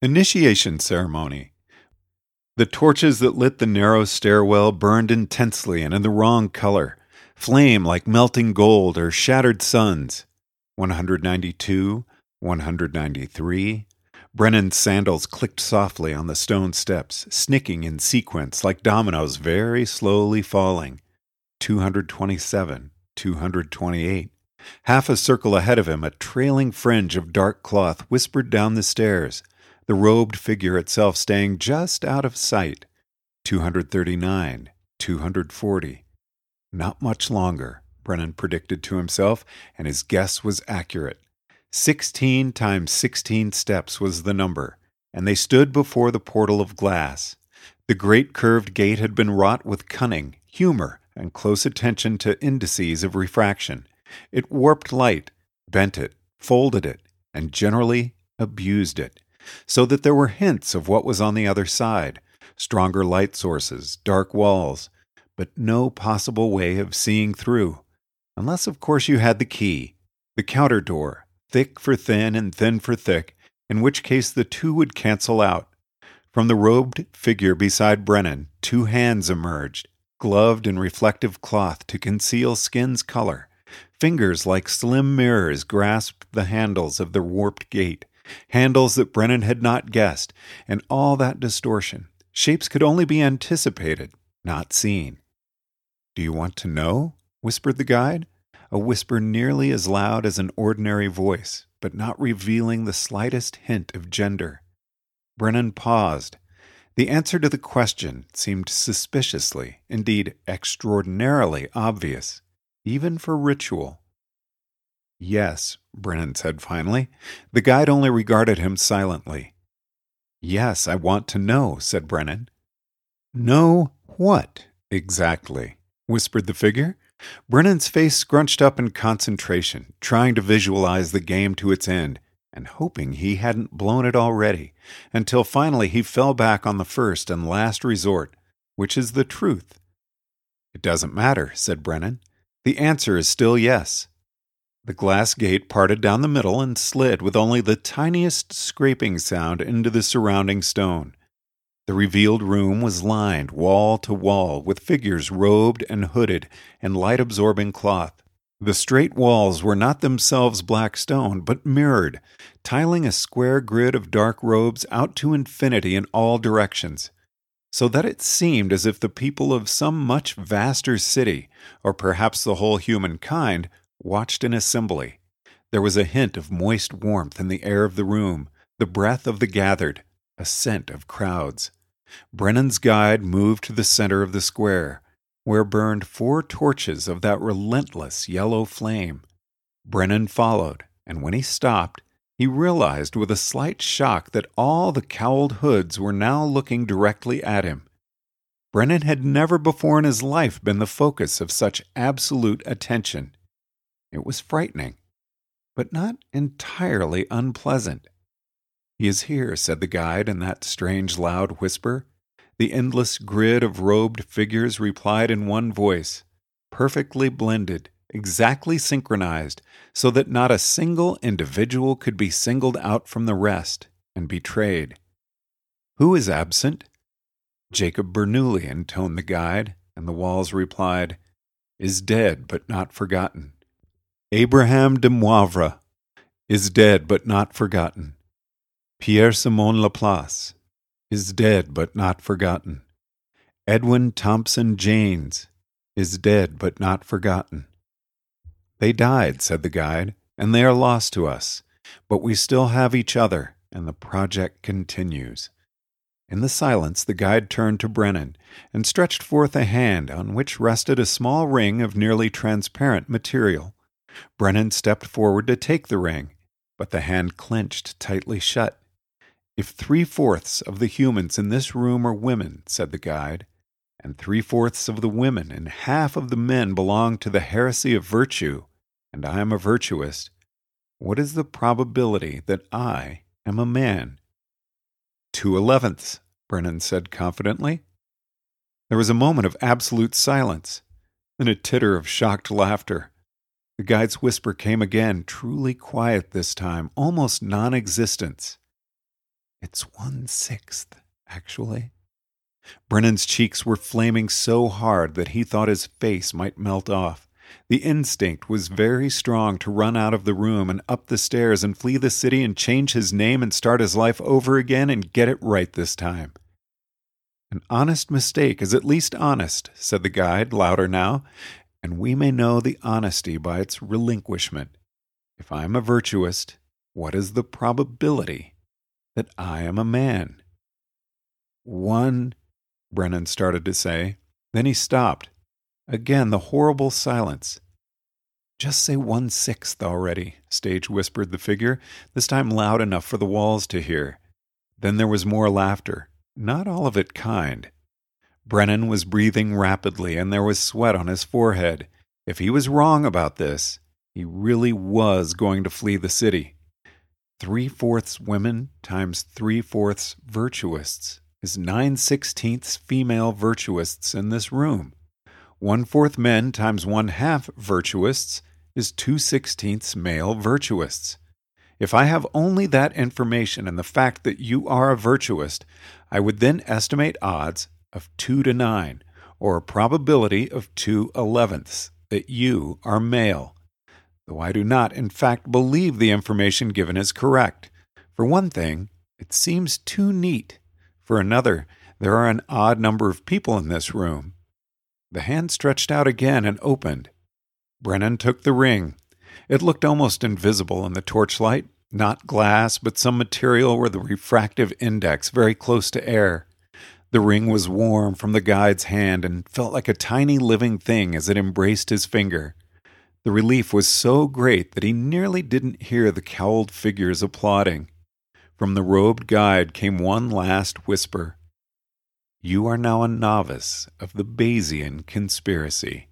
Initiation Ceremony The torches that lit the narrow stairwell burned intensely and in the wrong color, flame like melting gold or shattered suns. 192, 193. Brennan's sandals clicked softly on the stone steps, snicking in sequence like dominoes very slowly falling. 227, 228. Half a circle ahead of him, a trailing fringe of dark cloth whispered down the stairs, the robed figure itself staying just out of sight. 239, 240. Not much longer, Brennan predicted to himself, and his guess was accurate. Sixteen times sixteen steps was the number, and they stood before the portal of glass. The great curved gate had been wrought with cunning, humor, and close attention to indices of refraction. It warped light, bent it, folded it, and generally abused it, so that there were hints of what was on the other side stronger light sources, dark walls, but no possible way of seeing through. Unless, of course, you had the key, the counter door, thick for thin and thin for thick, in which case the two would cancel out. From the robed figure beside Brennan, two hands emerged, gloved in reflective cloth to conceal skin's color. Fingers like slim mirrors grasped the handles of the warped gate, handles that Brennan had not guessed, and all that distortion. Shapes could only be anticipated, not seen. Do you want to know? whispered the guide, a whisper nearly as loud as an ordinary voice, but not revealing the slightest hint of gender. Brennan paused. The answer to the question seemed suspiciously, indeed extraordinarily obvious, even for ritual. Yes, Brennan said finally. The guide only regarded him silently. Yes, I want to know, said Brennan. Know what exactly? whispered the figure. Brennan's face scrunched up in concentration, trying to visualize the game to its end, and hoping he hadn't blown it already, until finally he fell back on the first and last resort, which is the truth. It doesn't matter, said Brennan. The answer is still yes. The glass gate parted down the middle and slid with only the tiniest scraping sound into the surrounding stone. The revealed room was lined wall to wall with figures robed and hooded in light absorbing cloth. The straight walls were not themselves black stone, but mirrored, tiling a square grid of dark robes out to infinity in all directions, so that it seemed as if the people of some much vaster city, or perhaps the whole humankind, watched an assembly. There was a hint of moist warmth in the air of the room, the breath of the gathered, a scent of crowds. Brennan's guide moved to the center of the square, where burned four torches of that relentless yellow flame. Brennan followed, and when he stopped, he realized with a slight shock that all the cowled hoods were now looking directly at him. Brennan had never before in his life been the focus of such absolute attention. It was frightening, but not entirely unpleasant. He is here, said the guide in that strange loud whisper. The endless grid of robed figures replied in one voice, perfectly blended, exactly synchronized, so that not a single individual could be singled out from the rest and betrayed. Who is absent? Jacob Bernoulli, intoned the guide, and the walls replied, Is dead but not forgotten. Abraham de Moivre is dead but not forgotten. Pierre Simon Laplace is dead but not forgotten. Edwin Thompson Jaynes is dead but not forgotten. They died, said the guide, and they are lost to us, but we still have each other, and the project continues. In the silence, the guide turned to Brennan and stretched forth a hand on which rested a small ring of nearly transparent material. Brennan stepped forward to take the ring, but the hand clenched tightly shut. If three fourths of the humans in this room are women, said the guide, and three fourths of the women and half of the men belong to the heresy of virtue, and I am a virtuist, what is the probability that I am a man? Two elevenths, Brennan said confidently. There was a moment of absolute silence, then a titter of shocked laughter. The guide's whisper came again, truly quiet this time, almost non existent. It's one sixth, actually. Brennan's cheeks were flaming so hard that he thought his face might melt off. The instinct was very strong to run out of the room and up the stairs and flee the city and change his name and start his life over again and get it right this time. An honest mistake is at least honest, said the guide, louder now, and we may know the honesty by its relinquishment. If I am a virtuist, what is the probability that I am a man? One, Brennan started to say. Then he stopped. Again, the horrible silence. Just say one sixth already, Stage whispered the figure, this time loud enough for the walls to hear. Then there was more laughter, not all of it kind. Brennan was breathing rapidly, and there was sweat on his forehead. If he was wrong about this, he really was going to flee the city. Three fourths women times three fourths virtuists is nine sixteenths female virtuists in this room. One fourth men times one half virtuists is two sixteenths male virtuists. If I have only that information and the fact that you are a virtuist, I would then estimate odds of 2 to 9, or a probability of 2 elevenths that you are male though I do not, in fact, believe the information given is correct. For one thing, it seems too neat. For another, there are an odd number of people in this room. The hand stretched out again and opened. Brennan took the ring. It looked almost invisible in the torchlight, not glass, but some material with a refractive index very close to air. The ring was warm from the guide's hand and felt like a tiny living thing as it embraced his finger. The relief was so great that he nearly didn't hear the cowled figures applauding. From the robed guide came one last whisper You are now a novice of the Bayesian conspiracy.